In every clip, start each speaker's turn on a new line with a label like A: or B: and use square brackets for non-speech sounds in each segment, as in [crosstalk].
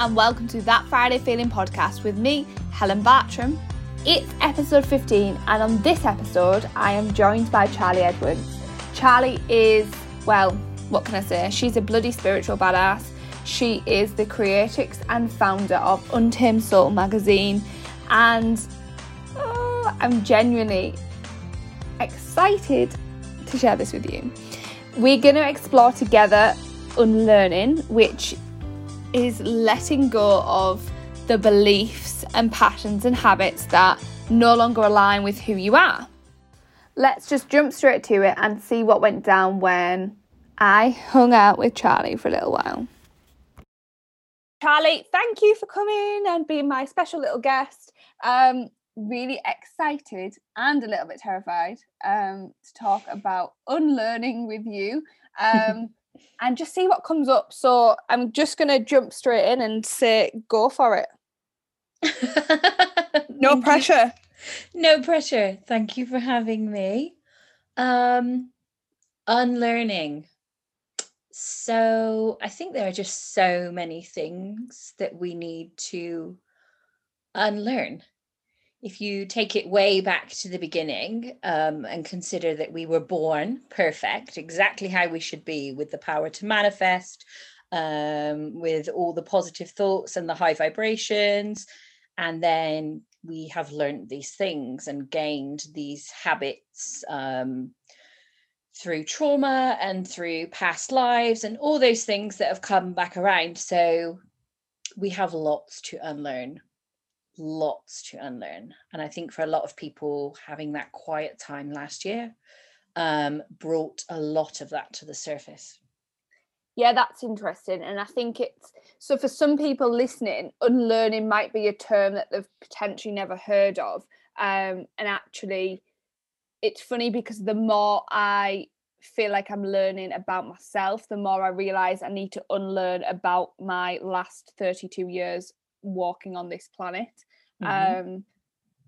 A: and welcome to That Friday Feeling podcast with me, Helen Bartram. It's episode 15, and on this episode, I am joined by Charlie Edwards. Charlie is, well, what can I say? She's a bloody spiritual badass. She is the creatrix and founder of Untamed Soul magazine, and oh, I'm genuinely excited to share this with you. We're going to explore together unlearning, which is letting go of the beliefs and patterns and habits that no longer align with who you are. Let's just jump straight to it and see what went down when I hung out with Charlie for a little while. Charlie, thank you for coming and being my special little guest. Um, really excited and a little bit terrified um, to talk about unlearning with you. [laughs] Um, and just see what comes up. So I'm just going to jump straight in and say, go for it. [laughs] no pressure.
B: You. No pressure. Thank you for having me. Um, unlearning. So I think there are just so many things that we need to unlearn if you take it way back to the beginning um, and consider that we were born perfect, exactly how we should be, with the power to manifest, um, with all the positive thoughts and the high vibrations, and then we have learned these things and gained these habits um, through trauma and through past lives and all those things that have come back around. So we have lots to unlearn lots to unlearn. And I think for a lot of people, having that quiet time last year um, brought a lot of that to the surface.
A: Yeah, that's interesting. And I think it's so for some people listening, unlearning might be a term that they've potentially never heard of. Um, and actually, it's funny because the more I feel like I'm learning about myself, the more I realize I need to unlearn about my last 32 years walking on this planet mm-hmm. um,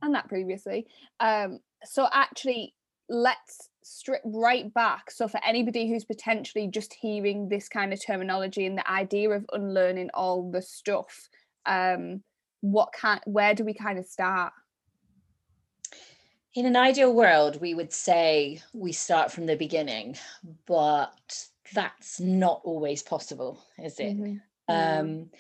A: and that previously. Um, so actually, let's strip right back. So for anybody who's potentially just hearing this kind of terminology and the idea of unlearning all the stuff, um, what kind, where do we kind of start?
B: In an ideal world, we would say we start from the beginning, but that's not always possible, is it? Mm-hmm. Um,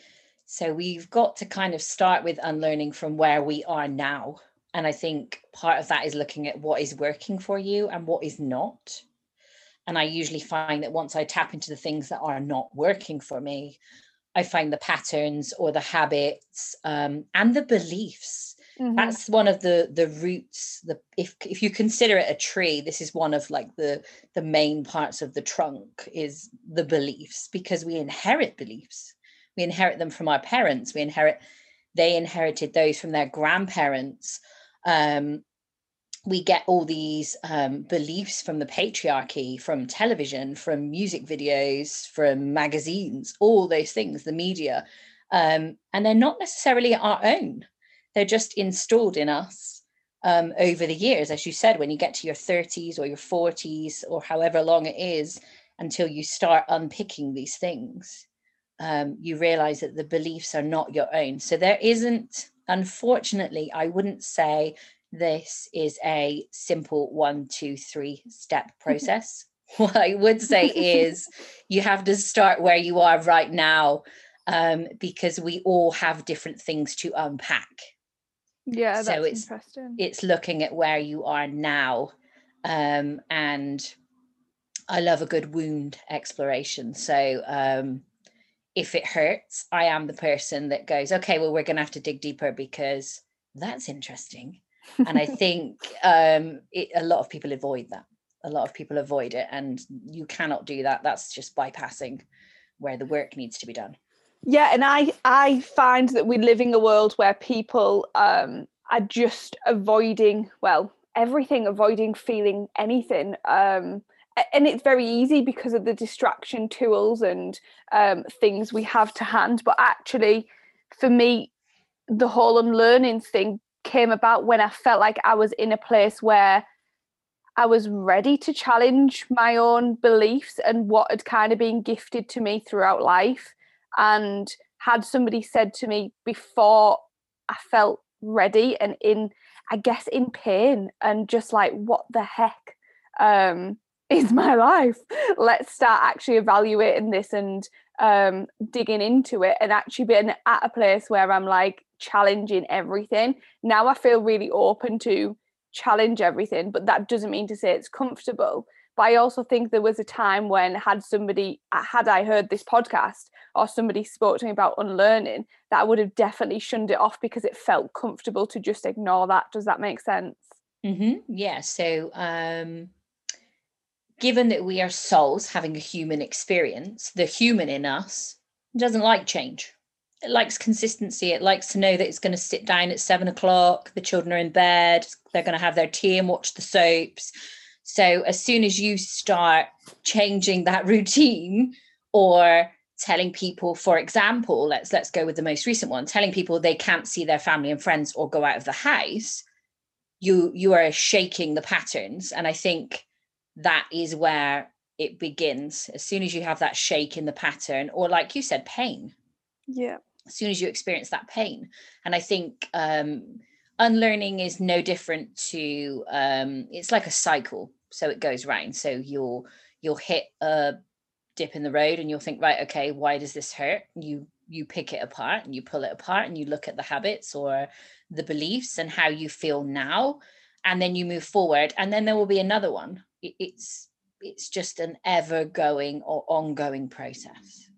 B: so we've got to kind of start with unlearning from where we are now. And I think part of that is looking at what is working for you and what is not. And I usually find that once I tap into the things that are not working for me, I find the patterns or the habits um, and the beliefs. Mm-hmm. That's one of the the roots. The if if you consider it a tree, this is one of like the the main parts of the trunk is the beliefs because we inherit beliefs we inherit them from our parents. We inherit they inherited those from their grandparents. Um, we get all these um, beliefs from the patriarchy from television from music videos from magazines all those things the media. Um, and they're not necessarily our own. They're just installed in us um, over the years. As you said when you get to your 30s or your 40s or however long it is until you start unpicking these things um, you realize that the beliefs are not your own. So there isn't, unfortunately, I wouldn't say this is a simple one, two, three step [laughs] process. what I would say is you have to start where you are right now um, because we all have different things to unpack.
A: Yeah, so
B: it's,
A: interesting.
B: It's looking at where you are now. Um, and I love a good wound exploration. So um, if it hurts, I am the person that goes, okay, well, we're going to have to dig deeper because that's interesting. and I [laughs] think um, it, a lot of people avoid that. A lot of people avoid it, and you cannot do that. That's just bypassing where the work needs to be done.
A: Yeah, and I I find that we live in a world where people um, are just avoiding well everything, avoiding feeling anything. Um, and it's very easy because of the distraction tools and um, things we have to hand but actually for me the whole unlearning thing came about when i felt like i was in a place where i was ready to challenge my own beliefs and what had kind of been gifted to me throughout life. And had somebody said to me before I felt ready and in I guess in pain and just like what the heck? Um is my life. Let's start actually evaluating this and um digging into it and actually being at a place where I'm like challenging everything. Now I feel really open to challenge everything but that doesn't mean to say it's comfortable. But I also think there was a time when had somebody had I heard this podcast or somebody spoke to me about unlearning that I would have definitely shunned it off because it felt comfortable to just ignore that. Does that make sense?
B: Mm-hmm. yeah so um given that we are souls having a human experience, the human in us doesn't like change. It likes consistency. It likes to know that it's going to sit down at seven o'clock, the children are in bed, they're going to have their tea and watch the soaps. So as soon as you start changing that [laughs] routine or telling people for example let's let's go with the most recent one telling people they can't see their family and friends or go out of the house you you are shaking the patterns and i think that is where it begins. As soon as you have that shake in the pattern or like you said pain.
A: Yeah.
B: As soon as you experience that pain. And i think um unlearning is no different to um it's like a cycle. So it goes round so you'll you'll hit a dip in the road and you'll think right okay why does this hurt? You you pick it apart and you pull it apart and you look at the habits or the beliefs and how you feel now. And then you move forward. And then there will be another one it's it's just an ever going or ongoing process.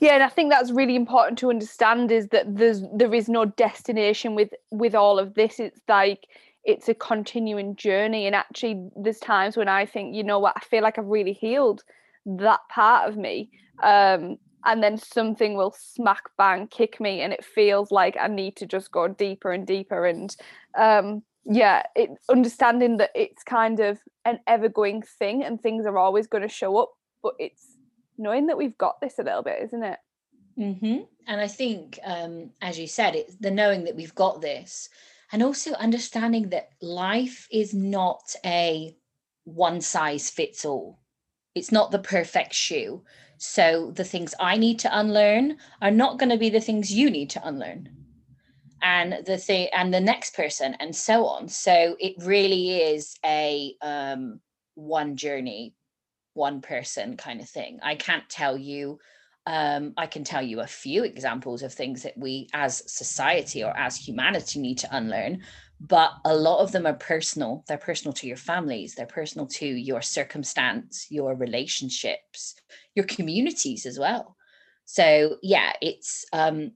A: Yeah and i think that's really important to understand is that there's there is no destination with with all of this. It's like it's a continuing journey. And actually there's times when i think you know what? I feel like i've really healed that part of me. Um and then something will smack bang kick me and it feels like i need to just go deeper and deeper. And um yeah it understanding that it's kind of an ever going thing and things are always going to show up but it's knowing that we've got this a little bit isn't it
B: mm-hmm. and i think um, as you said it's the knowing that we've got this and also understanding that life is not a one size fits all it's not the perfect shoe so the things i need to unlearn are not going to be the things you need to unlearn and the thing and the next person and so on so it really is a um one journey one person kind of thing i can't tell you um, I can tell you a few examples of things that we as society or as humanity need to unlearn, but a lot of them are personal. They're personal to your families, they're personal to your circumstance, your relationships, your communities as well. So, yeah, it's um,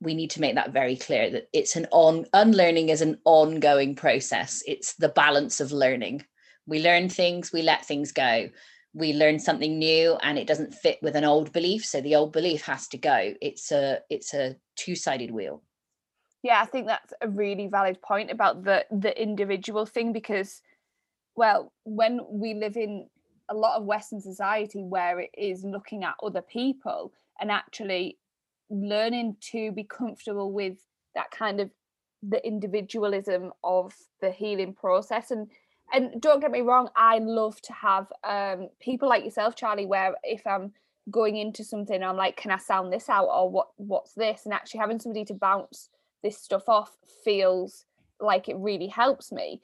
B: we need to make that very clear that it's an on unlearning is an ongoing process. It's the balance of learning. We learn things we let things go. We learn something new and it doesn't fit with an old belief so the old belief has to go. It's a it's a two-sided wheel.
A: Yeah i think that's a really valid point about the the individual thing because well when we live in a lot of western society where it is looking at other people and actually learning to be comfortable with that kind of the individualism of the healing process. And and don't get me wrong i love to have um people like yourself charlie where if i'm going into something i'm like can i sound this out? Or what what's this? And actually having somebody to bounce this stuff off feels like it really helps me.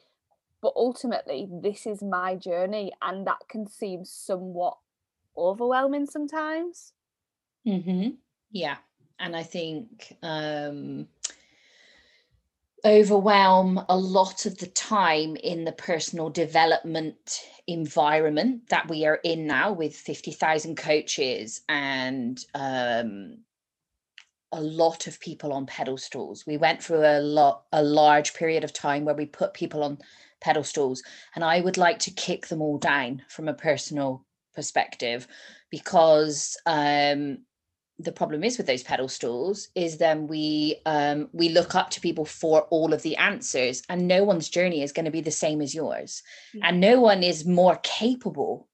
A: But ultimately this is my journey and that can seem somewhat overwhelming sometimes.
B: Mm-hmm. yeah and I think um, overwhelm a lot of the time in the personal development environment that we are in now with 50,000 coaches and um, a lot of people on pedestals. We went through a lot a large period of time where we put people on pedestals and I would like to kick them all down from a personal perspective because um, the problem is with those pedestals is then we um, we look up to people for all of the answers and no one's journey is going to be the same as yours. Mm-hmm. and no one is more capable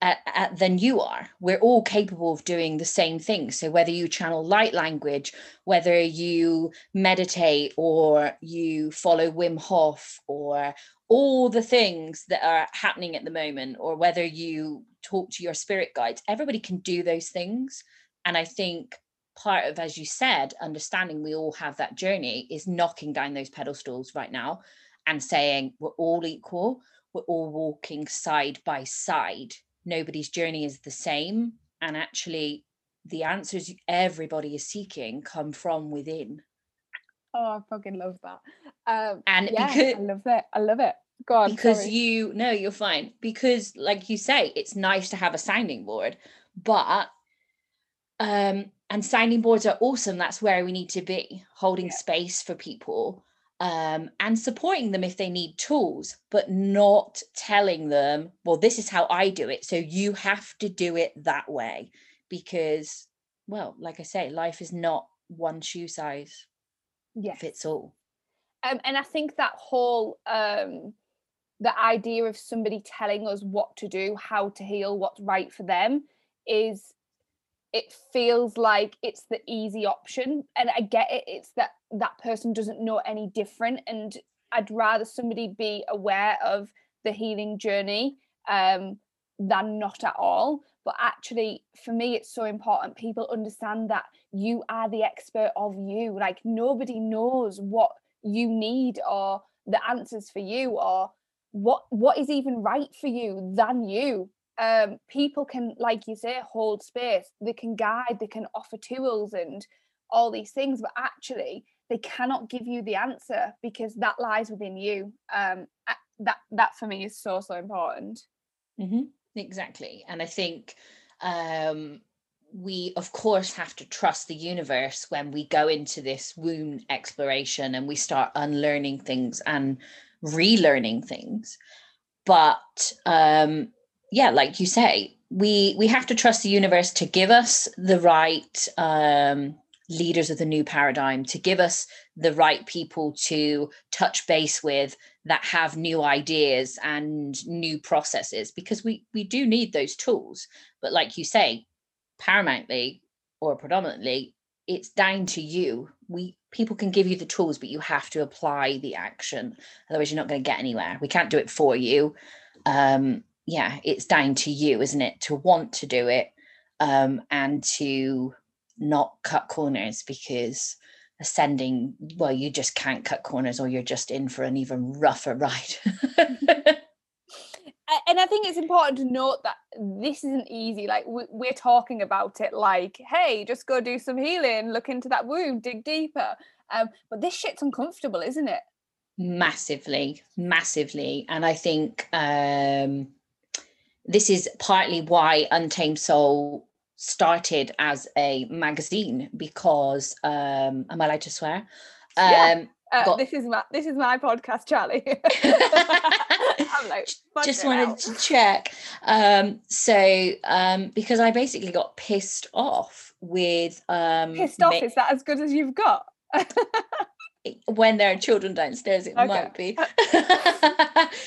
B: at, at, than you are. We're all capable of doing the same thing. So whether you channel light language whether you meditate or you follow wim hof or all the things that are happening at the moment or whether you talk to your spirit guides everybody can do those things and I think part of as you said understanding we all have that journey is knocking down those pedestals right now and saying we're all equal. We're all walking side by side. Nobody's journey is the same. And actually the answers everybody is seeking come from within.
A: Oh i fucking love that. Um
B: and
A: yeah,
B: because
A: i love it. I love it. Go on
B: because
A: sorry.
B: you no you're fine. Because like you say it's nice to have a sounding board but um and sounding boards are awesome. That's where we need to be holding
A: Yeah.
B: space for people um, and supporting them if they need tools but not telling them well this is how i do it so you have to do it that way. Because well like i say life is not one shoe size
A: yes.
B: fits all.
A: Um, and I think that whole um, the idea of somebody telling us what to do, how to heal, what's right for them, is it feels like it's the easy option. And I get it. It's that that person doesn't know any different, and I'd rather somebody be aware of the healing journey um, than not at all. But actually, for me, it's so important people understand that you are the expert of you. Like nobody knows what you need or the answers for you or what what is even right for you than you um people can like you say hold space. They can guide they can offer tools and all these things but actually they cannot give you the answer because that lies within you. Um that that for me is so so important.
B: Mm-hmm. exactly and i think um we of course have to trust the universe when we go into this wound exploration and we start unlearning things and relearning things. But um yeah like you say we we have to trust the universe to give us the right um leaders of the new paradigm to give us the right people to touch base with that have new ideas and new processes because we we do need those tools. But like you say paramountly or predominantly it's down to you. We people can give you the tools but you have to apply the action. Otherwise you're not going to get anywhere. We can't do it for you. Um yeah it's down to you isn't it to want to do it um and to not cut corners because ascending well you just can't cut corners or you're just in for an even rougher [laughs] ride
A: and I think it's important to note that this isn't easy. Like we're talking about it, like, hey, just go do some healing, look into that wound, dig deeper. Um, but this shit's uncomfortable, isn't it?
B: Massively, massively, and I think um, this is partly why Untamed Soul started as a magazine because um, am I allowed to swear? Um,
A: yeah. Uh, got... This is my this is my podcast, Charlie. [laughs]
B: like, just wanted out. to check. Um, so um, because I basically got pissed off with um,
A: pissed off. is that as good as you've got? [laughs]
B: when there are children downstairs, it okay. might be. [laughs]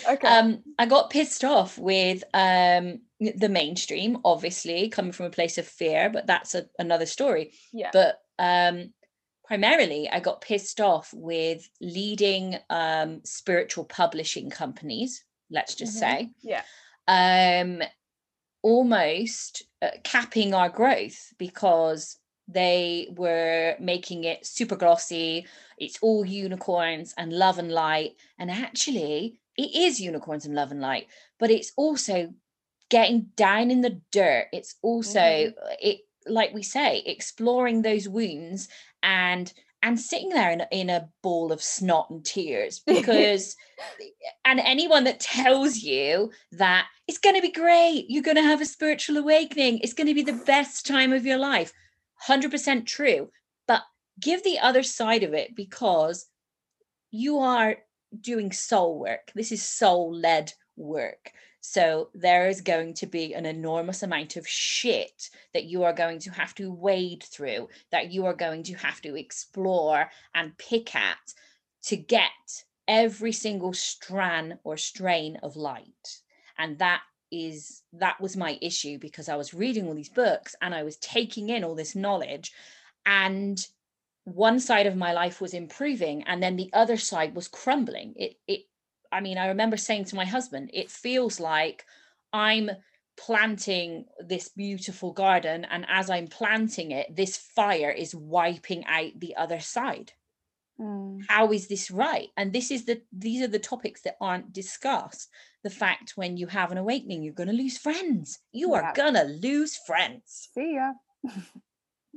B: okay. Um, I got pissed off with um, the mainstream, obviously coming from a place of fear, but that's a, another story.
A: Yeah.
B: But um, primarily I got pissed off with leading um, spiritual publishing companies, let's just mm-hmm.
A: say. Yeah.
B: Um, almost uh, capping our growth because they were making it super glossy. It's all unicorns and love and light. And actually, it is unicorns and love and light, but it's also getting down in the dirt. It's also, mm-hmm. it like we say, exploring those wounds and and sitting there in, in a ball of snot and tears [laughs] because and anyone that tells you that it's going to be great you're going to have a spiritual awakening it's going to be the best time of your life 100% true but give the other side of it because you are doing soul work this is soul led work so there is going to be an enormous amount of shit that you are going to have to wade through, that you are going to have to explore and pick at to get every single strand or strain of light. And that is that was my issue because I was reading all these books and I was taking in all this knowledge and one side of my life was improving and then the other side was crumbling. It it I mean, I remember saying to my husband, it feels like I'm planting this beautiful garden and as i'm planting it this fire is wiping out the other side. Mm. how is this right? And this is the these are the topics that aren't discussed the fact when you have an awakening you're going to lose friends. You yeah. are going to lose friends.
A: See ya.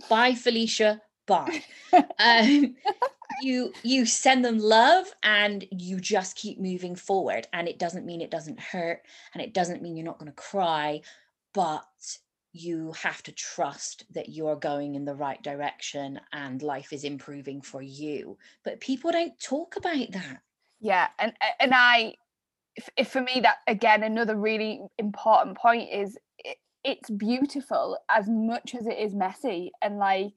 B: Bye felicia. Bye. [laughs] Um, you you send them love and you just keep moving forward. And it doesn't mean it doesn't hurt and it doesn't mean you're not going to cry but you have to trust that you're going in the right direction and life is improving for you. But people don't talk about that.
A: Yeah and and i if, for me that again another really important point is it, it's beautiful as much as it is messy and like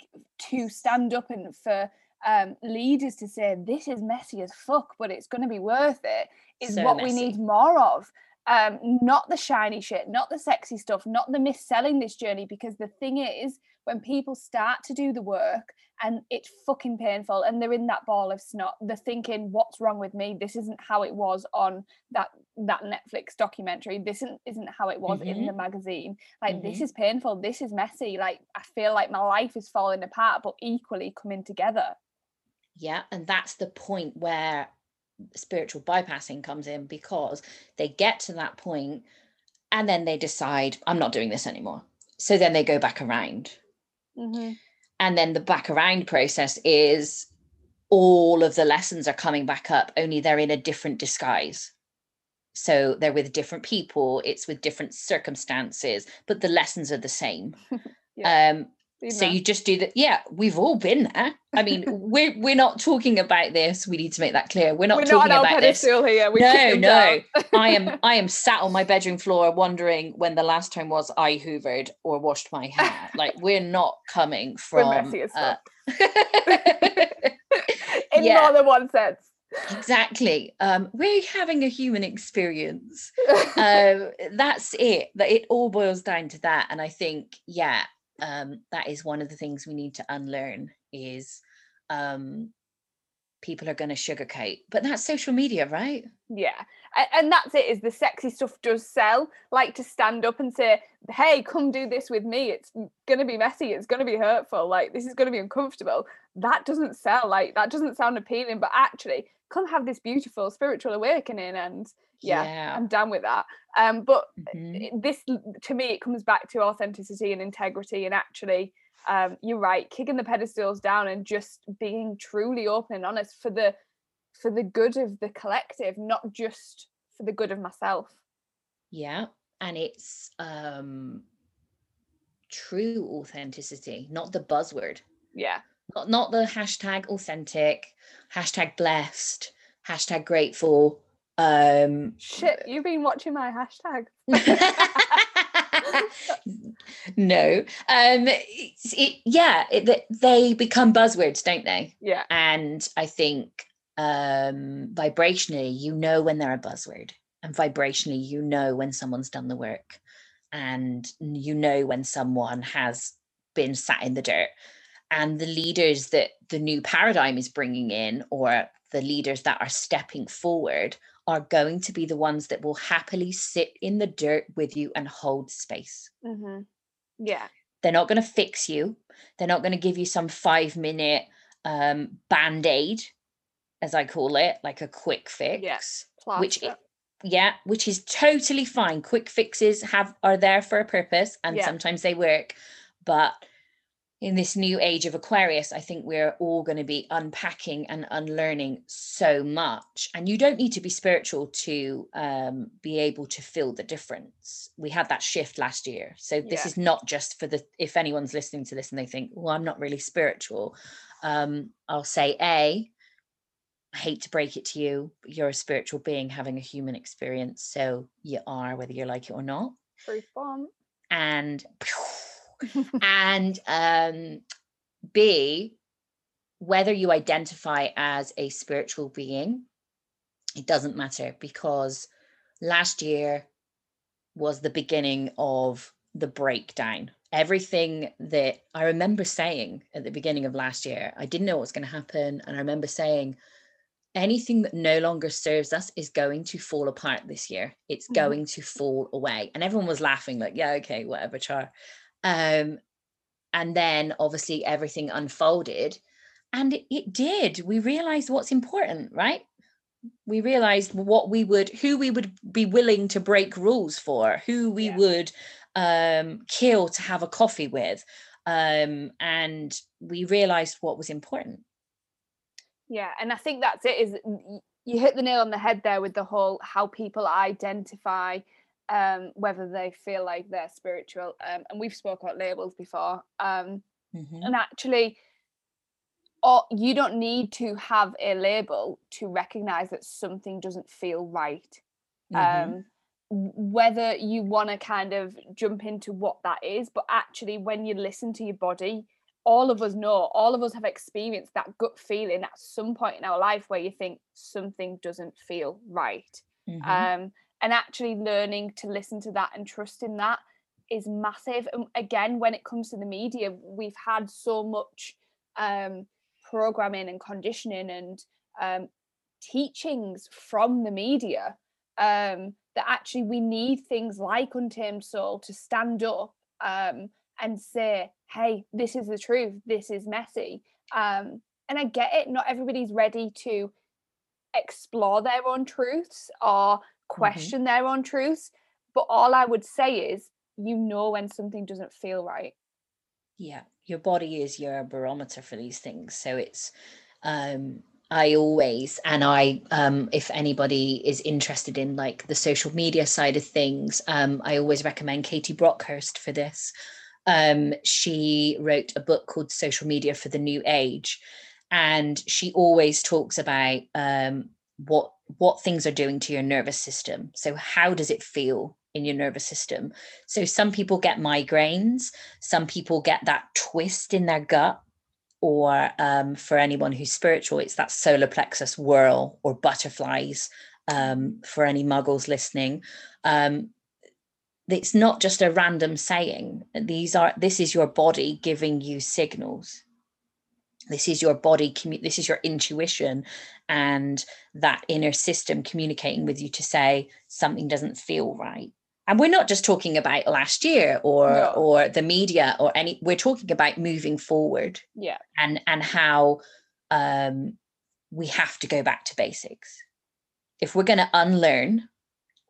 A: to stand up and for um, leaders to say this is messy as fuck, but it's going to be worth it is so what messy. we need more of. Um, not the shiny shit, not the sexy stuff, not the mis-selling this journey. Because the thing is, when people start to do the work and it's fucking painful and they're in that ball of snot, they're thinking, what's wrong with me? This isn't how it was on that that Netflix documentary. This isn't isn't how it was mm-hmm. in the magazine. Like mm-hmm. this is painful. This is messy. Like I feel like my life is falling apart, but equally coming together.
B: Yeah. And that's the point where spiritual bypassing comes in because they get to that point and then they decide, I'm not doing this anymore. So then they go back around. Mm-hmm. And then the back around process is all of the lessons are coming back up, only they're in a different disguise. So they're with different people, it's with different circumstances, but the lessons are the same. [laughs] yeah. Um, so you just do that yeah we've all been there. I mean [laughs] we're we're not talking about this. We need to make that clear. We're not we're talking not about this.
A: here. We
B: no no. i am [laughs] i am sat on my bedroom floor wondering when the last time was i hoovered or washed my hair. [laughs] Like we're not coming from we're messy as uh,
A: in yeah. more than one sense.
B: Exactly. Um we're having a human experience. Um that's it. That it all boils down to that. And i think yeah um, that is one of the things we need to unlearn is um, people are going to sugarcoat but that's social media right?
A: Yeah and that's it is the sexy stuff does sell like to stand up and say hey come do this with me it's going to be messy it's going to be hurtful like this is going to be uncomfortable. That doesn't sell like that doesn't sound appealing but actually come have this beautiful spiritual awakening and yeah, yeah. i'm done with that um but mm-hmm. this to me it comes back to authenticity and integrity and actually um you're right kicking the pedestals down and just being truly open and honest for the for the good of the collective not just for the good of myself
B: yeah and it's um true authenticity not the buzzword
A: yeah
B: not, not the hashtag authentic hashtag blessed hashtag grateful um
A: shit you've been watching my hashtag. [laughs]
B: No. Um it, it, yeah it, they become buzzwords don't they?
A: Yeah.
B: And i think um vibrationally you know when they're a buzzword and vibrationally you know when someone's done the work and you know when someone has been sat in the dirt. And the leaders that the new paradigm is bringing in or the leaders that are stepping forward are going to be the ones that will happily sit in the dirt with you and hold space.
A: Mm-hmm. yeah.
B: They're not going to fix you. They're not going to give you some five minute um, band-aid as i call it like a quick fix
A: yes
B: which yeah which is totally fine. Quick fixes have are there for a purpose and yeah. sometimes they work but in this new age of Aquarius, I think we're all going to be unpacking and unlearning so much. And you don't need to be spiritual to um, be able to feel the difference. We had that shift last year. So this yeah. is not just for the, if anyone's listening to this and they think, well, I'm not really spiritual. Um, I'll say, A, I hate to break it to you, but you're a spiritual being having a human experience. So you are, whether you like it or not.
A: Truth bomb.
B: And [laughs] and um, B, whether you identify as a spiritual being, it doesn't matter because last year was the beginning of the breakdown. Everything that I remember saying at the beginning of last year, I didn't know what was going to happen. And I remember saying, anything that no longer serves us is going to fall apart this year. It's mm-hmm. going to fall away. And everyone was laughing, like, yeah, okay, whatever, Char. Um, and then obviously everything unfolded. And it, it did. We realized what's important, right? We realized what we would, who we would be willing to break rules for, who we yeah. would um, kill to have a coffee with. Um, and we realized what was important
A: yeah and i think that's it is you hit the nail on the head there with the whole how people identify um, whether they feel like they're spiritual um, and we've spoke about labels before um, mm-hmm. and actually or you don't need to have a label to recognize that something doesn't feel right mm-hmm. Um, whether you want to kind of jump into what that is but actually when you listen to your body all of us know, all of us have experienced that gut feeling at some point in our life where you think something doesn't feel right. Mm-hmm. Um, and actually learning to listen to that and trusting that is massive. And again, when it comes to the media, we've had so much um, programming and conditioning and um, teachings from the media um, that actually we need things like Untamed Soul to stand up um, and say, hey, this is the truth, this is messy. Um, and I get it, not everybody's ready to explore their own truths or. Question mm-hmm. their own truths. But all I would say is, you know, when something doesn't feel right.
B: Yeah, your body is your barometer for these things. So it's, um, I always, and I, um, if anybody is interested in like the social media side of things, um, I always recommend Katie Brockhurst for this um, she wrote a book called Social Media for the New Age. And she always talks about um, what what things are doing to your nervous system. So how does it feel in your nervous system? So some people get migraines, some people get that twist in their gut, or um, for anyone who's spiritual, it's that solar plexus whirl or butterflies. Um, for any muggles listening, um, it's not just a random saying these are this is your body giving you signals this is your body this is your intuition and that inner system communicating with you to say something doesn't feel right. And we're not just talking about last year or no. or the media or any we're talking about moving forward.
A: Yeah.
B: And and how um we have to go back to basics. If we're going to unlearn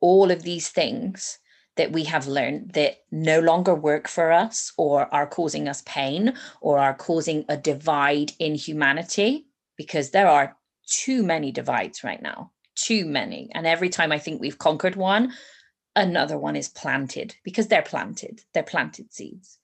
B: all of these things that we have learned that no longer work for us or are causing us pain or are causing a divide in humanity because there are too many divides right now. Too many. And every time i think we've conquered one another one is planted because they're planted. They're planted seeds.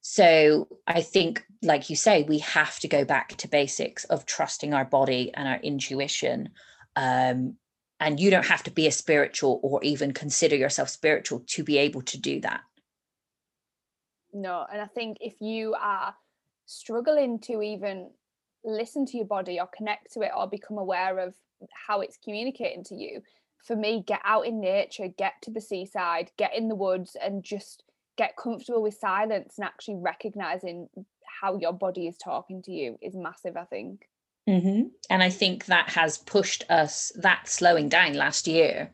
B: So i think like you say we have to go back to basics of trusting our body and our intuition. Um, and you don't have to be a spiritual or even consider yourself spiritual to be able to do that.
A: No and i think if you are struggling to even listen to your body or connect to it or become aware of how it's communicating to you for me get out in nature get to the seaside get in the woods and just get comfortable with silence and actually recognizing how your body is talking to you is massive i think
B: Mm-hmm. And I think that has pushed us, that slowing down last year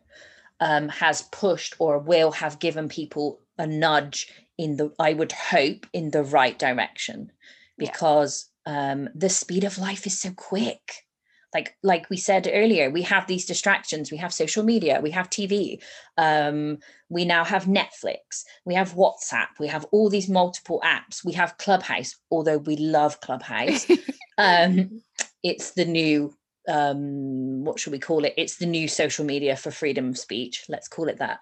B: um, has pushed or will have given people a nudge in the, I would hope, in the right direction because. Um, the speed of life is so quick. Like, like we said earlier, we have these distractions. We have social media, we have TV, um, we now have Netflix, we have WhatsApp, we have all these multiple apps. We have Clubhouse, although we love Clubhouse. [laughs] um, it's the new um, what should we call it? It's the new social media for freedom of speech. Let's call it that.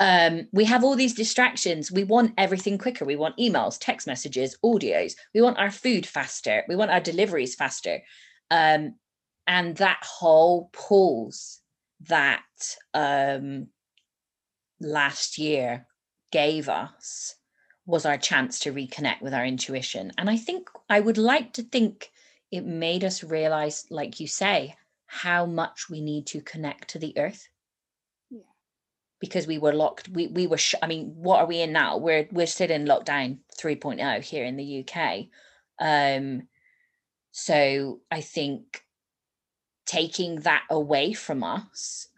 B: Um, we have all these distractions. We want everything quicker. We want emails, text messages, audios. We want our food faster. We want our deliveries faster. Um, and that whole pause that um, last year gave us was our chance to reconnect with our intuition. And I think I would like to think it made us realize, like you say, how much we need to connect to the earth. Because we were locked, we we were. Sh- I mean, what are we in now? We're we're still in lockdown 3.0 here in the UK. Um, so I think taking that away from us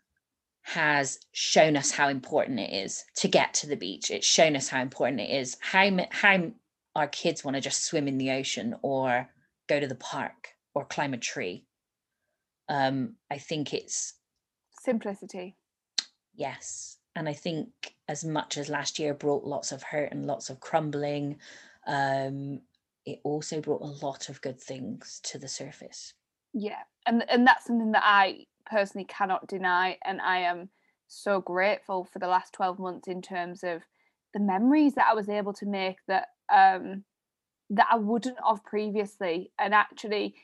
B: has shown us how important it is to get to the beach. It's shown us how important it is, how, how our kids want to just swim in the ocean or go to the park or climb a tree. Um, I think it's
A: simplicity.
B: Yes. And I think as much as last year brought lots of hurt and lots of crumbling, um, it also brought a lot of good things to the surface.
A: Yeah. And and that's something that I personally cannot deny. And I am so grateful for the last 12 months in terms of the memories that I was able to make that um that I wouldn't have previously. And actually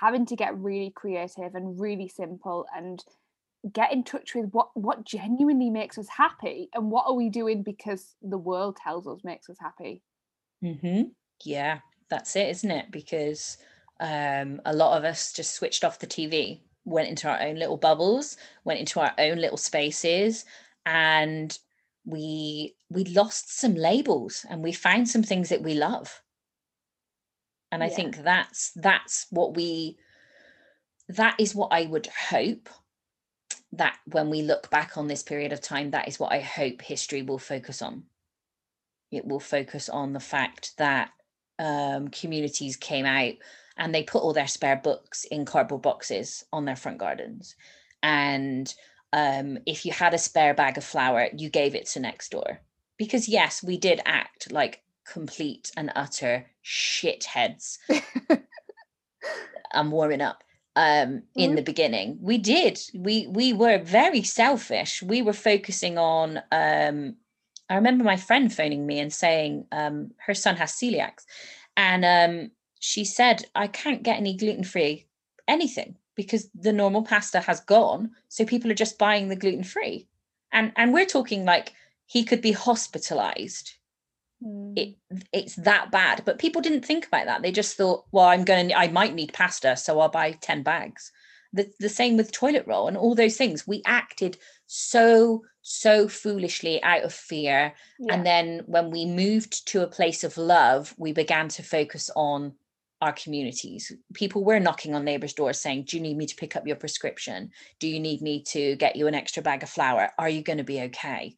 A: having to get really creative and really simple and get in touch with what what genuinely makes us happy and what are we doing because the world tells us makes us happy
B: mm-hmm. yeah that's it isn't it because um, a lot of us just switched off the tv went into our own little bubbles went into our own little spaces and we we lost some labels and we found some things that we love and yeah. i think that's that's what we that is what i would hope that when we look back on this period of time, that is what I hope history will focus on. It will focus on the fact that um, communities came out and they put all their spare books in cardboard boxes on their front gardens. And um, if you had a spare bag of flour, you gave it to next door. Because, yes, we did act like complete and utter shitheads. [laughs] I'm warming up um in mm-hmm. the beginning. We did. We we were very selfish. We were focusing on um i remember my friend phoning me and saying um her son has celiacs and um she said i can't get any gluten-free anything because the normal pasta has gone so people are just buying the gluten-free. And and we're talking like he could be hospitalized it mm. it's that bad. But people didn't think about that. They just thought well i'm going to i might need pasta so i'll buy 10 bags. The, the same with toilet roll and all those things. We acted so so foolishly out of fear. Yeah. and then when we moved to a place of love we began to focus on our communities. People were knocking on neighbors doors saying do you need me to pick up your prescription? Do you need me to get you an extra bag of flour? Are you going to be okay?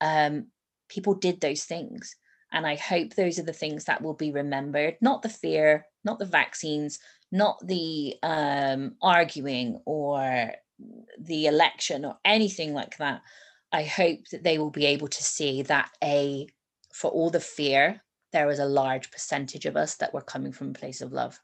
B: Um, people did those things and I hope those are the things that will be remembered, not the fear, not the vaccines, not the um, arguing or the election or anything like that. I hope that they will be able to see that a for all the fear, there was a large percentage of us that were coming from a place of love.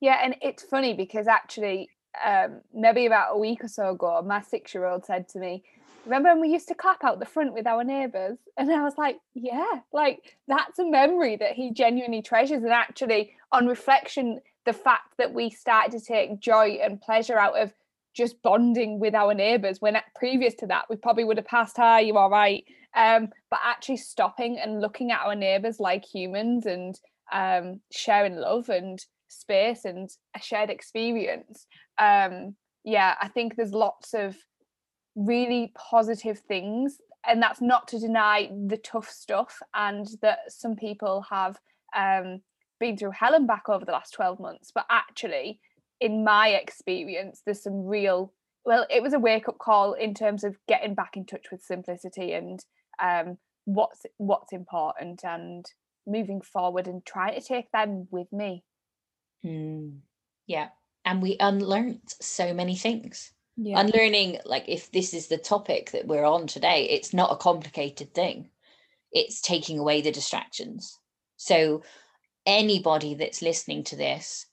A: Yeah, and it's funny because actually, um, maybe about a week or so ago, my six-year-old said to me, remember when we used to clap out the front with our neighbours? [laughs] And I was like, yeah, like that's a memory that he genuinely treasures. And actually, on reflection, the fact that we started to take joy and pleasure out of just bonding with our neighbours when previous to that we probably would have passed hi you all right um, but actually stopping and looking at our neighbours like humans and um, sharing love and space and a shared experience um, yeah i think there's lots of really positive things and that's not to deny the tough stuff and that some people have um, been through hell and back over the last 12 months but actually in my experience there's some real well it was a wake up call in terms of getting back in touch with simplicity and um, what's what's important and moving forward and trying to take them with me.
B: Mm. yeah. And we unlearned so many things yeah. unlearning like if this is the topic that we're on today it's not a complicated thing. It's taking away the distractions. So anybody that's listening to this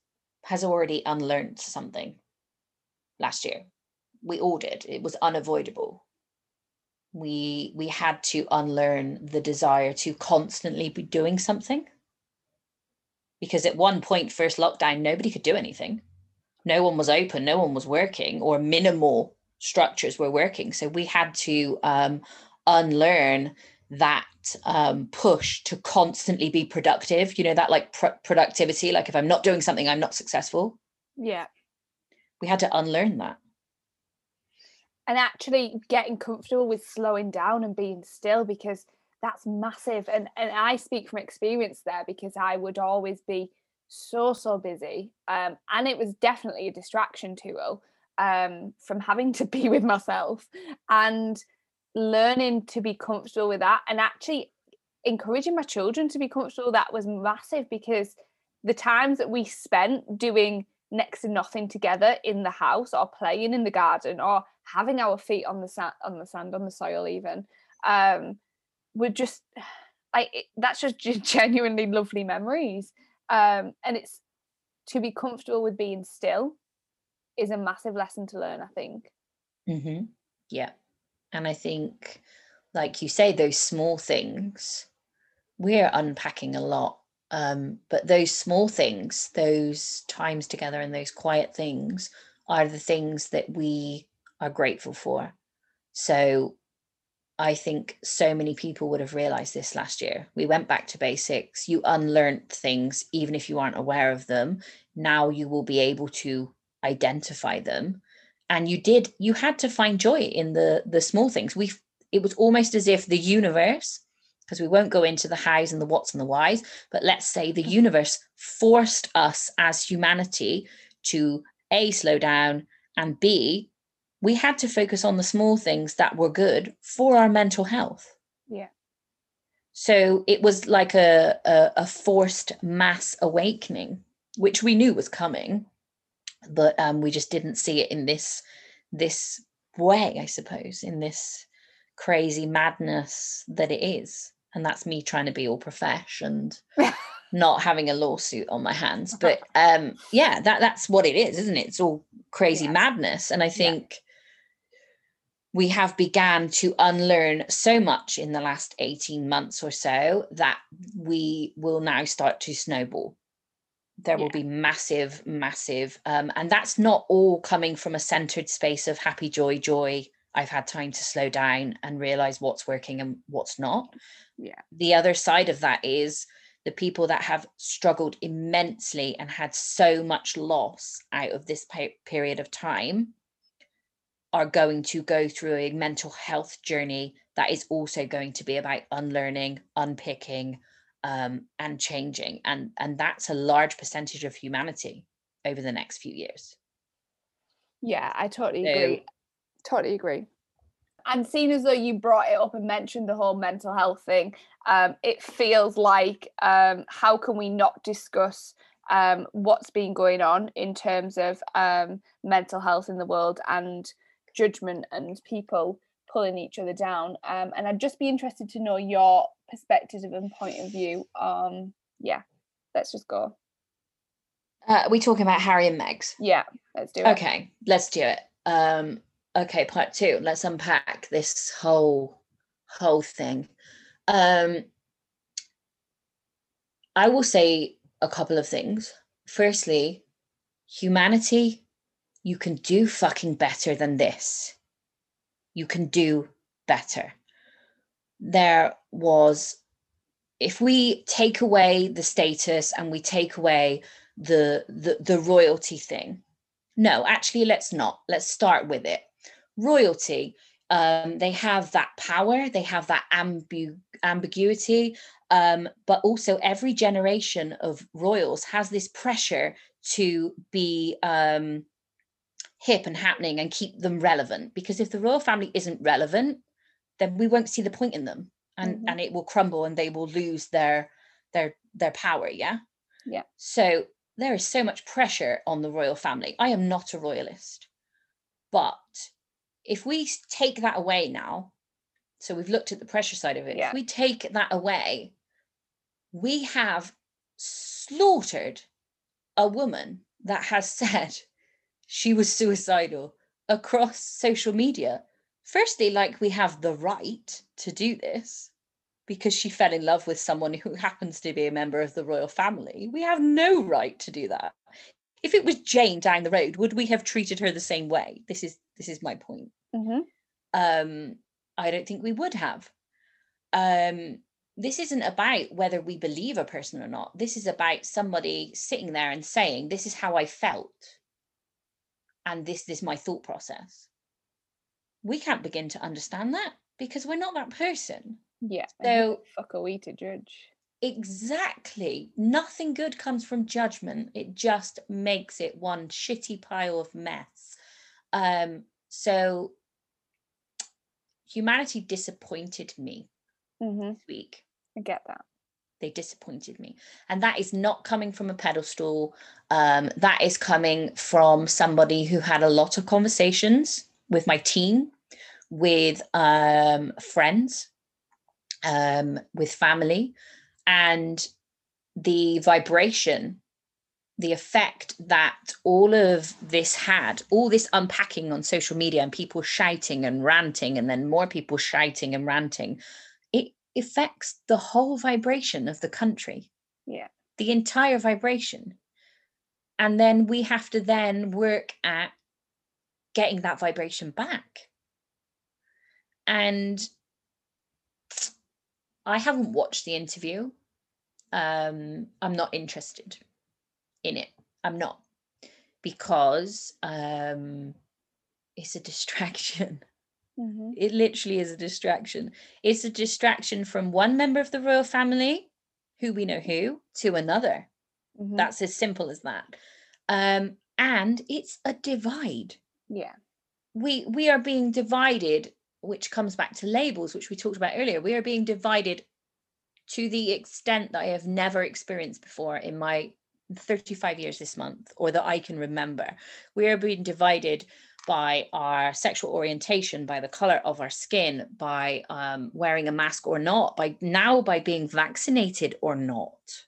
B: has already unlearned something last year. We all did. It was unavoidable. We we had to unlearn the desire to constantly be doing something because at one point first lockdown nobody could do anything no one was open, no one was working, or minimal structures were working. So we had to um, unlearn that um, push to constantly be productive. You know, that like pr- productivity, like if I'm not doing something, I'm not successful.
A: Yeah.
B: We had to unlearn that.
A: And actually getting comfortable with slowing down and being still because that's massive. And and I speak from experience there because I would always be so so busy um, and it was definitely a distraction tool um, from having to [laughs] be with myself and learning to be comfortable with that and actually encouraging my children to be comfortable. That was massive because the times that we spent doing next to nothing together in the house or playing in the garden or having our feet on the sand on the sand on the soil even um were just [sighs] like that's just [laughs] genuinely lovely memories um and it's to be comfortable with being still is a massive lesson to learn i think
B: mm-hmm. yeah and i think like you say those small things we're unpacking a lot um, but those small things, those times together and those quiet things are the things that we are grateful for. So I think so many people would have realized this last year. We went back to basics. You unlearned things, even if you aren't aware of them. Now you will be able to identify them. And you did, you had to find joy in the the small things. We it was almost as if the universe because we won't go into the hows and the whats and the whys, but let's say the mm-hmm. universe forced us as humanity to A, slow down, and B, we had to focus on the small things that were good for our mental health.
A: Yeah.
B: So it was like a, a, a forced mass awakening, which we knew was coming, but um, we just didn't see it in this this way, I suppose, in this crazy madness that it is and that's me trying to be all profesh and [laughs] not having a lawsuit on my hands but [laughs] um yeah that that's what it is isn't it it's all crazy yeah. madness and i think yeah. We have began to unlearn so much in the last 18 months or so that we will now start to snowball. There yeah. will be massive massive um, and that's not all coming from a centered space of happy joy joy i've had time to slow down and realize what's working and what's not.
A: Yeah.
B: The other side of that is the people that have struggled immensely and had so much loss out of this period of time are going to go through a mental health journey that is also going to be about unlearning unpicking um, and changing and and that's a large percentage of humanity over the next few years.
A: Yeah i totally so, agree. Totally agree. And seeing as though you brought it up and mentioned the whole mental health thing, um, it feels like um, how can we not discuss um, what's been going on in terms of um, mental health in the world and judgment and people pulling each other down. Um, and I'd just be interested to know your perspective and point of view. Um, yeah, let's just go.
B: Uh, are we talking about Harry and Megs?
A: Yeah, let's do it.
B: Okay, let's do it. Um, okay part two let's unpack this whole whole thing um i will say a couple of things firstly humanity you can do fucking better than this. You can do better. There was if we take away the status and we take away the the, the royalty thing no actually let's not. Let's start with it. Royalty um, they have that power they have that ambu- ambiguity um, but also every generation of royals has this pressure to be um, hip and happening and keep them relevant because if the royal family isn't relevant then we won't see the point in them and mm-hmm. and it will crumble and they will lose their their their power yeah
A: yeah
B: so there is so much pressure on the royal family i am not a royalist but if we take that away now, so we've looked at the pressure side of it, yeah. if we take that away, we have slaughtered a woman that has [laughs] said she was suicidal across social media. Firstly, like we have the right to do this because she fell in love with someone who [laughs] happens to be a member of the royal family. We have no right to do that if it was Jane down the road, would we have treated her the same way? This is this is my point.
A: Mm-hmm.
B: Um, I don't think we would have. Um, this isn't about whether we believe a person or not. This is about somebody sitting there and saying, "This is how I felt, and this, this is my thought process." We can't begin to understand that because we're not that person.
A: Yeah.
B: So
A: fuck are we to judge?
B: exactly nothing good comes from judgment it just makes it one shitty pile of mess um so humanity disappointed me
A: Mm-hmm.
B: this week
A: I get that.
B: They disappointed me. And that is not coming from a pedestal. Um, that is coming from somebody who had a lot of conversations with my team with um, friends um, with family. And the vibration the effect that all of this had all this unpacking on social media and people shouting and ranting and then more people shouting and ranting affects the whole vibration of the country.
A: Yeah.
B: the entire vibration. And then we have to then work at getting that vibration back. And i haven't watched the interview. Um i'm not interested in it. I'm not. Because um it's a [laughs] distraction
A: Mm-hmm.
B: it literally is a distraction. It's a distraction from one member of the royal family, who we know who, to another.
A: Mm-hmm.
B: That's as simple as that. Um, and it's a divide.
A: yeah.
B: We we are being divided, which comes back to labels, which we talked about earlier. We are being divided to the extent that I have never experienced before in my 35 years this month, or that I can remember. We are being divided by our sexual orientation, by the color of our skin, by um, wearing a mask or not, by now by being vaccinated or not,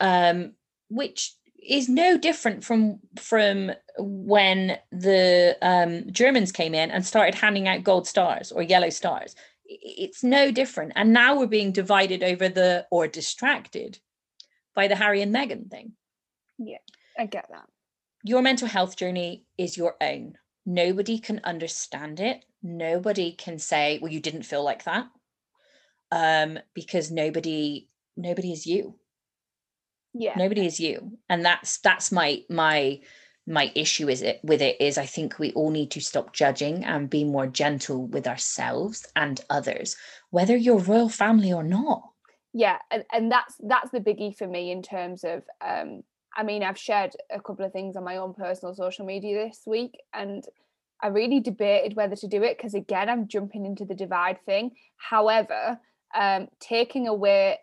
B: um, which is no different from from when the um, Germans came in and started handing out gold stars or yellow stars. It's no different, and now we're being divided over the or distracted by the Harry and Meghan thing Yeah,
A: I get that.
B: Your mental health journey is your own. Nobody can understand it. Nobody can say, well, you didn't feel like that. Um, because nobody, nobody is you.
A: Yeah.
B: Nobody is you. And that's that's my my my issue is it with it is I think we all need to stop judging and be more gentle with ourselves and others, whether you're royal family or not.
A: yeah and, and that's that's the biggie for me in terms of um i mean i've shared a couple of things on my own personal social media this week and i really debated whether to do it because again i'm jumping into the divide thing. However um taking away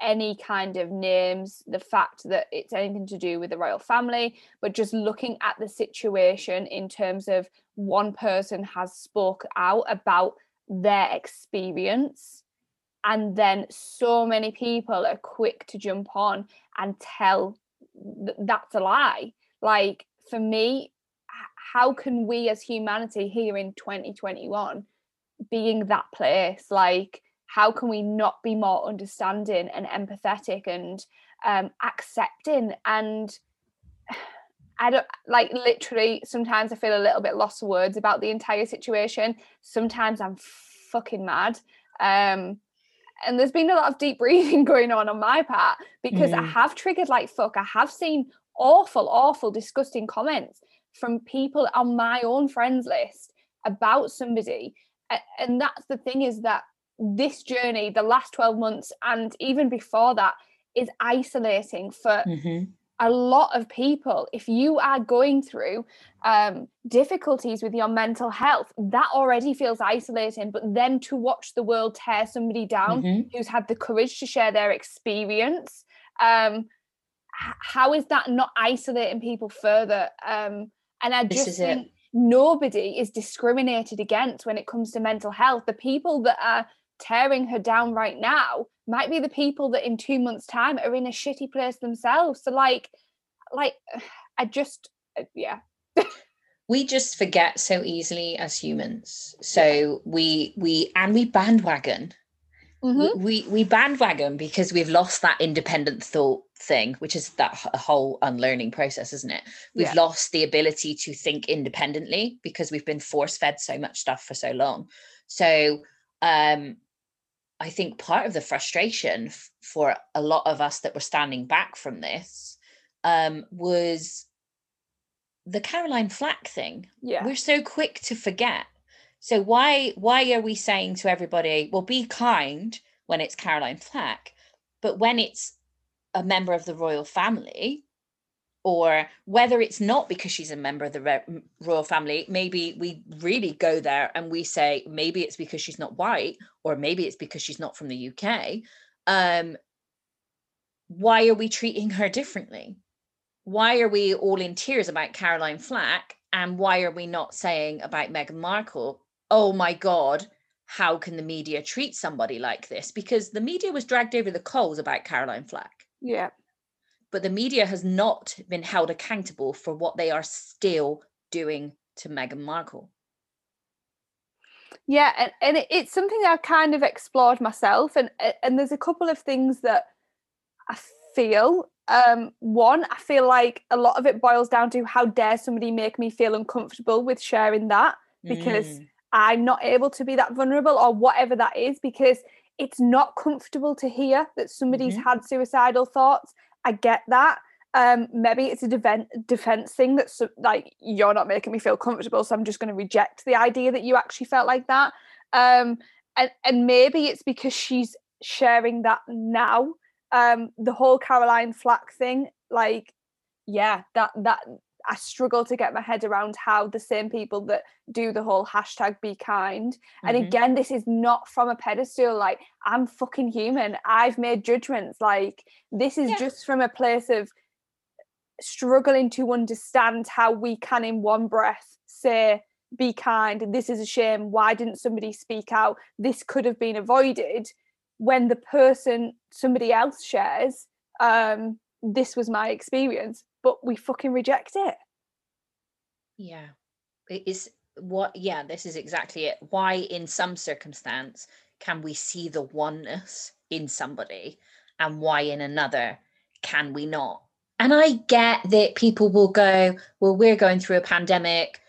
A: any kind of names the fact that it's anything to do with the royal family but just looking at the situation in terms of one person has spoke out about their experience and then so many people are quick to jump on and tell th- that's a lie like for me how can we as humanity here in 2021 being that place like how can we not be more understanding and empathetic and um, accepting and [sighs] I don't like literally sometimes I feel a little bit lost words about the entire situation. Sometimes I'm fucking mad. Um, and there's been a lot of deep [laughs] breathing going on on my part because I
B: Mm.
A: have triggered like fuck. I have seen awful, awful, disgusting comments from people on my own friends list about somebody. And that's the thing is that this journey, the last 12 months, and even before that, is isolating for a lot of people if you are going through um, difficulties with your mental health that already feels isolating but then to watch the world tear somebody down
B: Mhm.
A: who's had the courage to share their experience um, how is that not isolating people further um, and i
B: This
A: just
B: is it.
A: think nobody is discriminated against when it comes to mental health the people that are tearing her down right now might be the people that in two months time are in a shitty place themselves. So like like [sighs] i just uh, yeah. [laughs]
B: We just forget so easily as humans. So we we and we bandwagon.
A: Mhm.
B: we we bandwagon because we've lost that independent thought thing which is that whole unlearning process isn't it? We've
A: Yeah.
B: lost the ability to think independently because we've been force fed so much stuff for so long. So um i think part of the frustration f- for a lot of us that were standing back from this um was the caroline flack thing.
A: Yeah.
B: We're so quick to forget. So why why are we saying to everybody well be kind when it's caroline flack But when it's a member of the royal family, or whether it's not because she's a member of the royal family, maybe we really go there and we say maybe it's because she's not white, or maybe it's because she's not from the UK. Um, why are we treating her differently? Why are we all in tears about Caroline Flack? And why are we not saying about Meghan Markle, oh my God, how can the media treat somebody like this? Because the media was dragged over the coals about Caroline Flack.
A: Yeah.
B: But the media has not been held accountable for what they are still doing to Meghan Markle.
A: Yeah, and, and it's something I've kind of explored myself, and and there's a couple of things that I feel. Um, one, I feel like a lot of it boils down to how dare somebody make me feel uncomfortable with sharing that because mm. I'm not able to be that vulnerable or whatever that is because it's not comfortable to hear that somebody's mm-hmm. had suicidal thoughts. I get that. Um, maybe it's a defense thing that's like you're not making me feel comfortable, so I'm just going to reject the idea that you actually felt like that. Um, and and maybe it's because she's sharing that now. Um, the whole Caroline Flack thing, like, yeah, that that I struggle to get my head around how the same people that do the whole hashtag be kind. Mm-hmm. And again, this is not from a pedestal. Like, I'm fucking human. I've made judgments. Like, this is yeah. just from a place of struggling to understand how we can, in one breath, say, be kind. This is a shame. Why didn't somebody speak out? This could have been avoided when the person somebody else shares um this was my experience but we fucking reject it.
B: Yeah. It is what yeah, this is exactly it. Why in some circumstance can we see the oneness in somebody and why in another can we not? And I get that people will go, well, we're going through a pandemic,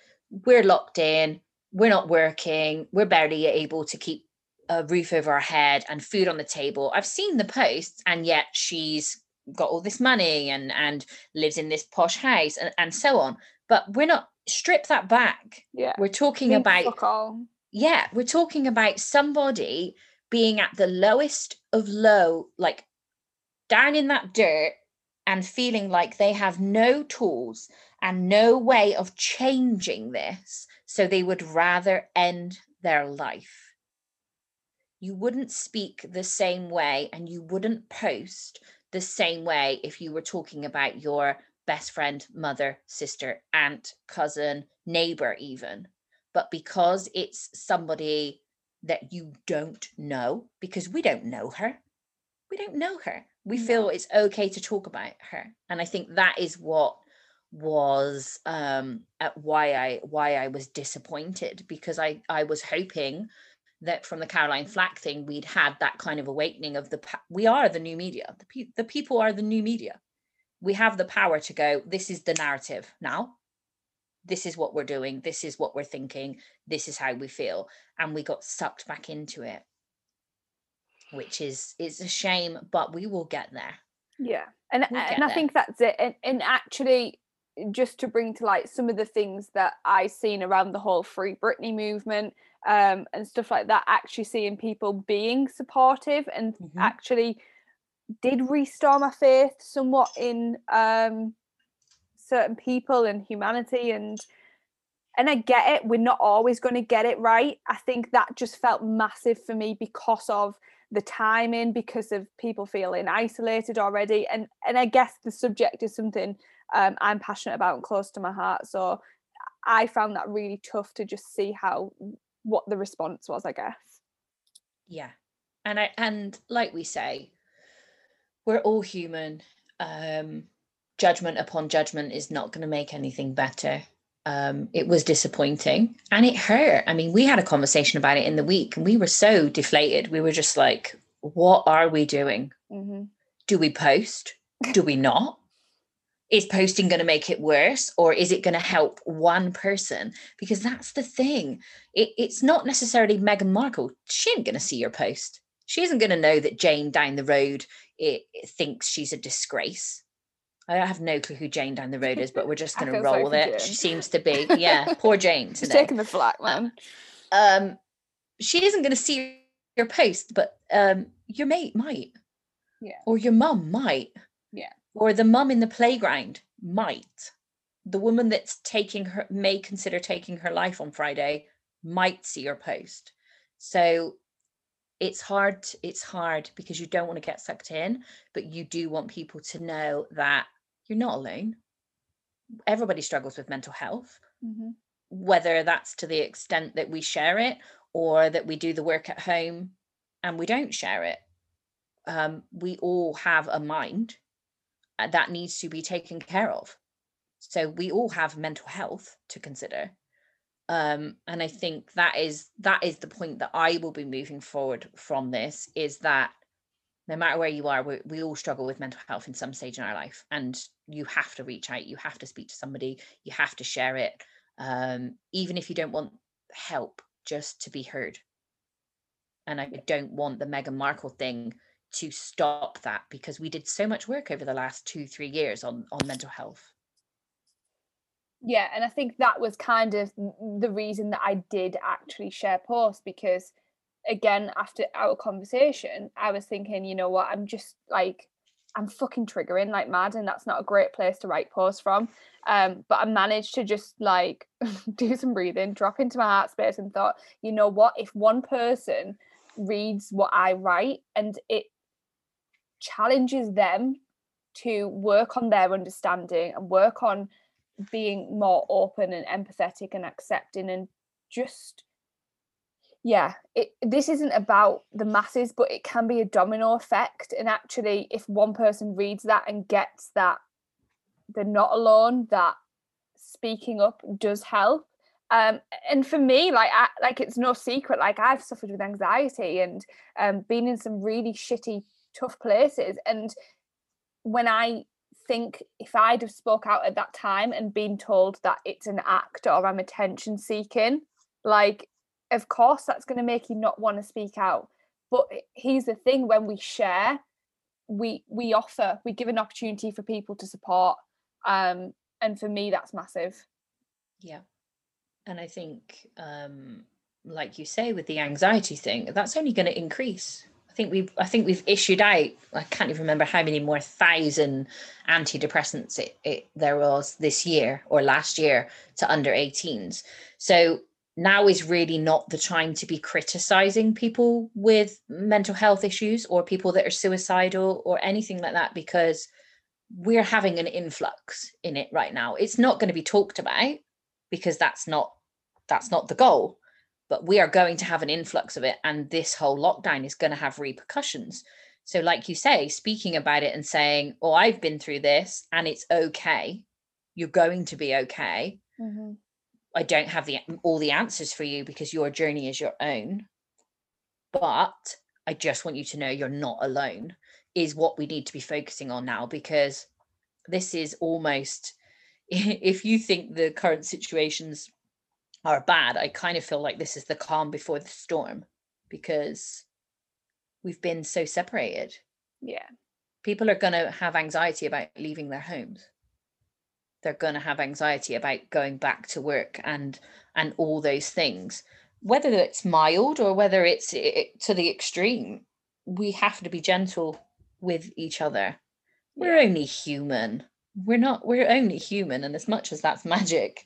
B: we're locked in, we're not working, we're barely able to keep a roof over our head and food on the table. I've seen the posts, and yet she's got all this money and and lives in this posh house and, and so on. But we're not strip that back.
A: Yeah.
B: We're talking about yeah we're talking about somebody being at the lowest of low like down in that dirt and feeling like they have no tools and no way of changing this so they would rather end their life. You wouldn't speak the same way and you wouldn't post the same way if you were talking about your best friend, mother, sister, aunt, cousin, neighbor, even. But because it's somebody that you don't know, because we don't know her, we don't know her. We feel it's okay to talk about her. And I think that is what was um at why I why I was disappointed because I I was hoping that from the Caroline Flack thing, we'd had that kind of awakening of the we are the new media. The, pe- the people are the new media. We have the power to go. This is the narrative now. This is what we're doing. This is what we're thinking. This is how we feel, and we got sucked back into it, which is is a shame. But we will get there.
A: Yeah, and we'll and I there. think that's it. And and actually, just to bring to light some of the things that I seen around the whole Free Britney movement um, and stuff like that, actually seeing people being supportive and mm-hmm. actually did restore my faith somewhat in um, certain people and humanity and and I get it we're not always going to get it right I think that just felt massive for me because of the timing because of people feeling isolated already and and I guess the subject is something um, I'm passionate about and close to my heart so I found that really tough to just see how what the response was, I guess.
B: Yeah. And I and like we say, we're all human. Um judgment upon judgment is not going to make anything better. Um, it was disappointing and it hurt. I mean, we had a conversation about it in the week and we were so deflated. We were just like, what are we doing? Mm-hmm. Do we post? Do we not? Is posting going to make it worse or is it going to help one person because that's the thing it, it's not necessarily meghan markle she ain't going to see your post she isn't going to know that jane down the road it, it thinks she's a disgrace I have no clue who Jane down the road is, but we're just [laughs] going to roll with it. She seems to be, yeah, [laughs] poor Jane.
A: She's taking the flak, man.
B: Um, she isn't going to see your post, but um, your mate might.
A: Yeah.
B: Or your mum might. Or the mum in the playground might. The woman that's taking her may consider taking her life on Friday might see your post. So it's hard it's hard because you don't want to get sucked in but you do want people to know that you're not alone everybody struggles with mental health
A: mm-hmm.
B: whether that's to the extent that we share it or that we do the work at home and we don't share it um, we all have a mind that needs to be taken care of. So we all have mental health to consider. Um, and i think that is that is the point that i will be moving forward from this is that no matter where you are we, we all struggle with mental health in some stage in our life and you have to reach out you have to speak to somebody you have to share it um, even if you don't want help just to be heard. And i don't want the meghan markle thing to stop that because we did so much work over the last two three years on on mental health.
A: Yeah and i think that was kind of the reason that i did actually share posts because again after our conversation i was thinking you know what? I'm just like i'm fucking triggering like mad and that's not a great place to write posts from. Um but i managed to just like [laughs] do some breathing drop into my heart space and thought you know what? If one person reads what i write and it challenges them to work on their understanding and work on being more open and empathetic and accepting and just yeah it this isn't about the masses but it can be a domino effect. And actually if one person reads that and gets that they're not alone that speaking up does help. Um, and for me like I, like it's no secret like I've suffered with anxiety and um, been in some really shitty tough places and when I think if I'd have spoke out at that time and been told that it's an act or I'm attention seeking, like of course that's going to make you not want to speak out. But here's the thing: when we share, we we offer, we give an opportunity for people to support, um, and for me that's massive.
B: Yeah, and I think, um, like you say, with the anxiety thing, that's only going to increase I think we've I think we've issued out I can't even remember how many more thousand antidepressants it, it, there was this year or last year to under 18s. So now is really not the time to be criticizing people with mental health issues or people that are suicidal or anything like that because we're having an influx in it right now. It's not going to be talked about because that's not that's not the goal but we are going to have an influx of it and this whole lockdown is going to have repercussions. So like you say speaking about it and saying oh i've been through this and it's okay. You're going to be okay.
A: Mm-hmm.
B: i don't have the all the answers for you because your journey is your own. But i just want you to know you're not alone is what we need to be focusing on now because this is almost [laughs] if you think the current situations are bad, I kind of feel like this is the calm before the storm because we've been so separated.
A: Yeah.
B: People are going to have anxiety about leaving their homes. They're going to have anxiety about going back to work and and all those things. Whether it's mild or whether it's it, to the extreme, we have to be gentle with each other. We're yeah. only human. We're not we're only human and as much as that's [laughs] magic,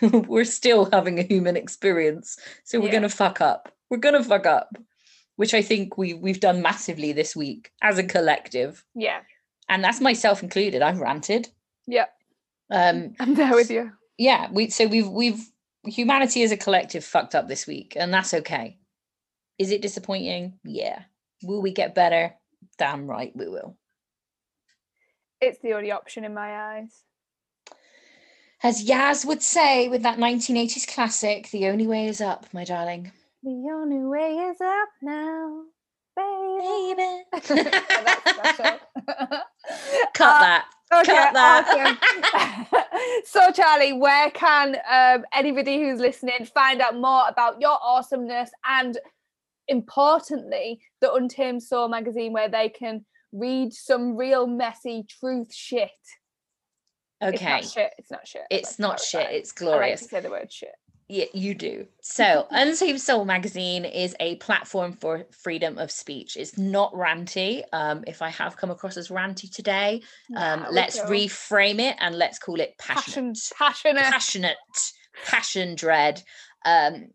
B: [laughs] we're still having a human experience. So we're yeah. gonna fuck up. We're gonna fuck up. Which I think we we've done massively this week as a collective.
A: Yeah.
B: And that's myself included. I've ranted.
A: Yeah.
B: Um [laughs]
A: I'm there with you.
B: Yeah, we so we've we've humanity as a collective fucked up this week, and that's okay. Is it disappointing? Yeah. Will we get better? Damn right we will.
A: It's the only option in my eyes
B: as Yazz would say with that 1980s classic, the only way is up, my darling.
A: The only way is up now, baby.
B: baby. [laughs] [laughs] Cut uh, that. Okay, Cut
A: that. Awesome. [laughs] so, Charlie, where can um, anybody who's listening find out more about your awesomeness and, importantly, the Untamed Soul magazine, where they can read some real messy truth shit?
B: Okay.
A: It's not shit. It's not shit.
B: It's not shit. It's glorious. I like
A: say the word shit.
B: Yeah, you do. So, Untamed Soul magazine is a platform for freedom of speech. It's not ranty. Um, if I have come across as ranty today, um, nah, let's reframe it and let's call it passionate.
A: Passion, passionate.
B: Passionate. Passion dread. Um,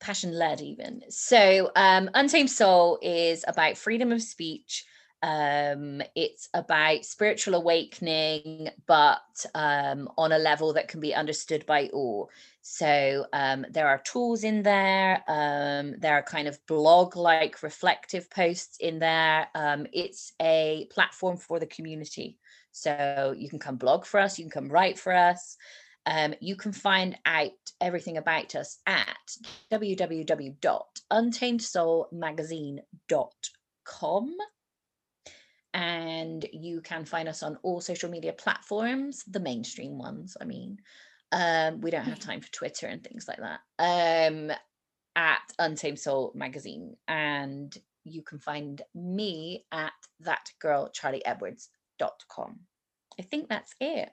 B: passion led, even. So, um, Untamed Soul is about freedom of speech um it's about spiritual awakening but um on a level that can be understood by all. So um there are tools in there um there are kind of blog like reflective posts in there. Um it's a platform for the community. So you can come blog for us you can come write for us. Um, you can find out everything about us at www.untamedsoulmagazine.com and you can find us on all social media platforms, the mainstream ones, I mean. Um, we don't have time for Twitter and things like that. Um, at Untamed Soul magazine. And you can find me at thatgirlcharlieedwards.com. I think that's it.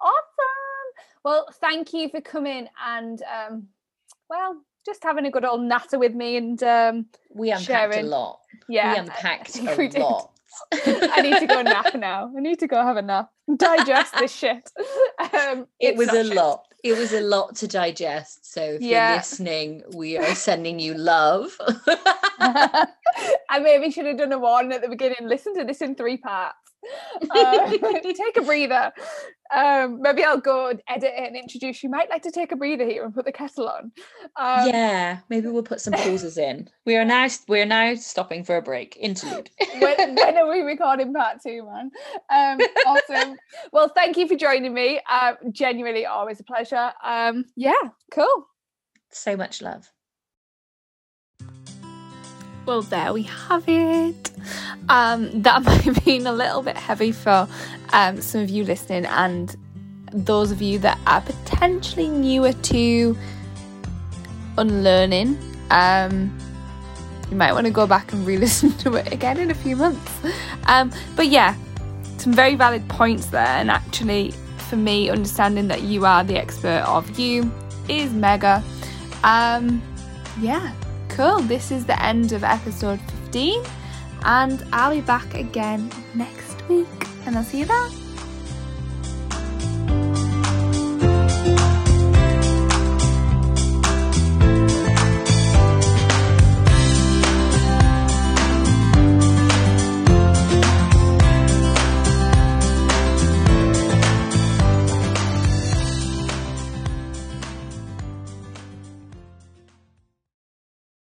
A: Awesome. Well, thank you for coming and um, well, just having a good old natter with me and um,
B: we unpacked sharing. a lot. Yeah, we unpacked a we lot. [laughs]
A: I need to go nap now. I need to go have a nap. Digest this shit. [laughs]
B: Um, it was a shit. lot. It was a lot to digest. So if yeah. you're listening, we are sending you love. [laughs]
A: I maybe should have done a one at the beginning. Listen to this in three parts. [laughs] Uh, [laughs] take a breather. Um, maybe I'll go and edit it and introduce you. Might like to take a breather here and put the kettle on.
B: Um, yeah, maybe we'll put some pauses in. We are now we are now stopping for a break. Interlude. [laughs]
A: when, when, are we recording part two, man? Um, awesome. well, thank you for joining me. Uh, genuinely, always a pleasure. Um, yeah, cool.
B: So much love.
A: Well, there we have it. Um, that [laughs] might have been a little bit heavy for um, some of you listening, and those of you that are potentially newer to unlearning. Um, you might want to go back and re-listen [laughs] to it again in a few months. Um, but yeah, some very valid points there, and actually, for me, understanding that you are the expert of you is mega. Um, yeah, Cool, this is the end of episode 15, and I'll be back again next week, and I'll see you then.